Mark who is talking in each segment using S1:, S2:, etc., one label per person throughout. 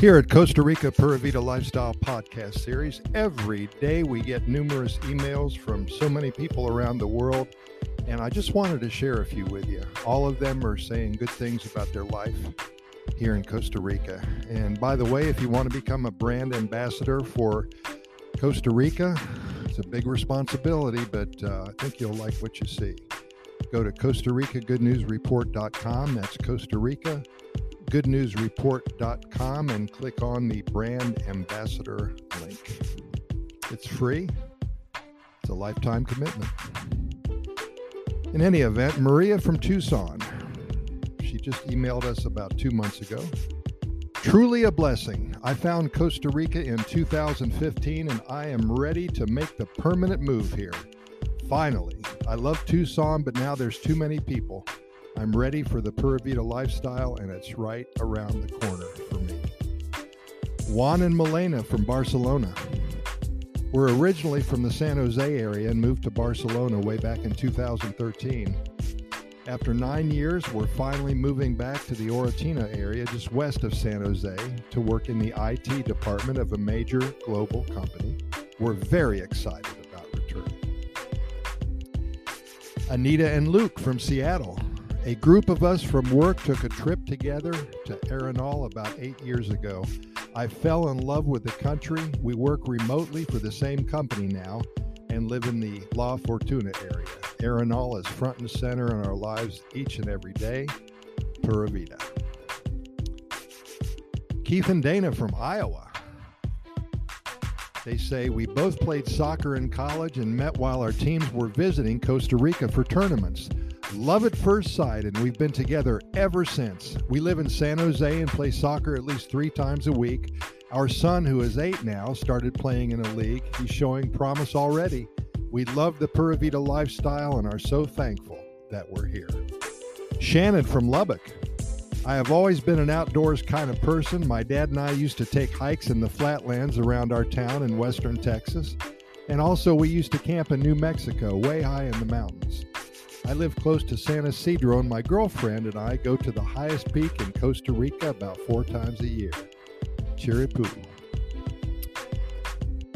S1: Here at Costa Rica Pura Vida Lifestyle Podcast Series, every day we get numerous emails from so many people around the world, and I just wanted to share a few with you. All of them are saying good things about their life here in Costa Rica. And by the way, if you want to become a brand ambassador for Costa Rica, it's a big responsibility, but uh, I think you'll like what you see. Go to Costa Rica Good News Report.com. That's Costa Rica goodnewsreport.com and click on the brand ambassador link. It's free, it's a lifetime commitment. In any event, Maria from Tucson, she just emailed us about two months ago. Truly a blessing. I found Costa Rica in 2015 and I am ready to make the permanent move here. Finally, I love Tucson, but now there's too many people. I'm ready for the Pura Vida lifestyle, and it's right around the corner for me. Juan and Milena from Barcelona. We're originally from the San Jose area and moved to Barcelona way back in 2013. After nine years, we're finally moving back to the Orotina area just west of San Jose to work in the IT department of a major global company. We're very excited about returning. Anita and Luke from Seattle. A group of us from work took a trip together to Arenal about eight years ago. I fell in love with the country. We work remotely for the same company now and live in the La Fortuna area. Arenal is front and center in our lives each and every day. Pura Vida. Keith and Dana from Iowa. They say we both played soccer in college and met while our teams were visiting Costa Rica for tournaments. Love at first sight, and we've been together ever since. We live in San Jose and play soccer at least three times a week. Our son, who is eight now, started playing in a league. He's showing promise already. We love the Pura Vida lifestyle and are so thankful that we're here. Shannon from Lubbock. I have always been an outdoors kind of person. My dad and I used to take hikes in the flatlands around our town in western Texas. And also, we used to camp in New Mexico, way high in the mountains. I live close to San Isidro, and my girlfriend and I go to the highest peak in Costa Rica about four times a year, Chirripó.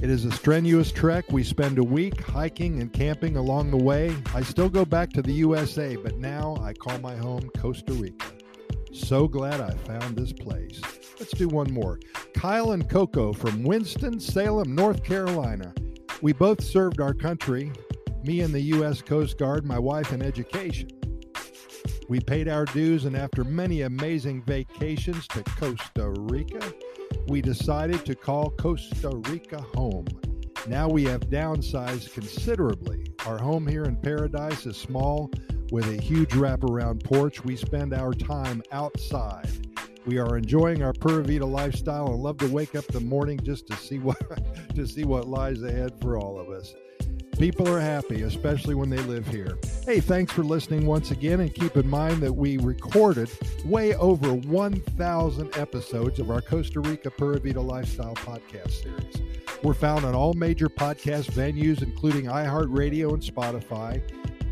S1: It is a strenuous trek. We spend a week hiking and camping along the way. I still go back to the USA, but now I call my home Costa Rica. So glad I found this place. Let's do one more. Kyle and Coco from Winston-Salem, North Carolina. We both served our country me and the U.S. Coast Guard, my wife in education. We paid our dues, and after many amazing vacations to Costa Rica, we decided to call Costa Rica home. Now we have downsized considerably. Our home here in paradise is small with a huge wraparound porch. We spend our time outside. We are enjoying our Pura Vida lifestyle and love to wake up the morning just to see what to see what lies ahead for all of us. People are happy, especially when they live here. Hey, thanks for listening once again, and keep in mind that we recorded way over 1,000 episodes of our Costa Rica Pura Vida Lifestyle podcast series. We're found on all major podcast venues, including iHeartRadio and Spotify,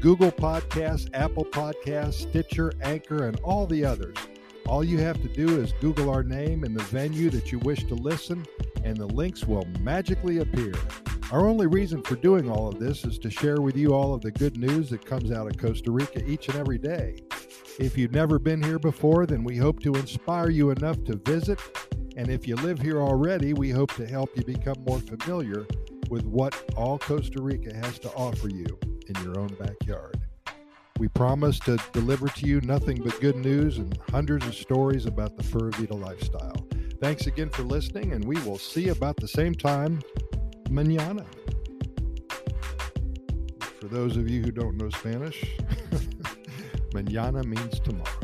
S1: Google Podcasts, Apple Podcasts, Stitcher, Anchor, and all the others. All you have to do is Google our name and the venue that you wish to listen, and the links will magically appear. Our only reason for doing all of this is to share with you all of the good news that comes out of Costa Rica each and every day. If you've never been here before, then we hope to inspire you enough to visit. And if you live here already, we hope to help you become more familiar with what all Costa Rica has to offer you in your own backyard. We promise to deliver to you nothing but good news and hundreds of stories about the Pura Vida lifestyle. Thanks again for listening, and we will see you about the same time mañana. For those of you who don't know Spanish, mañana means tomorrow.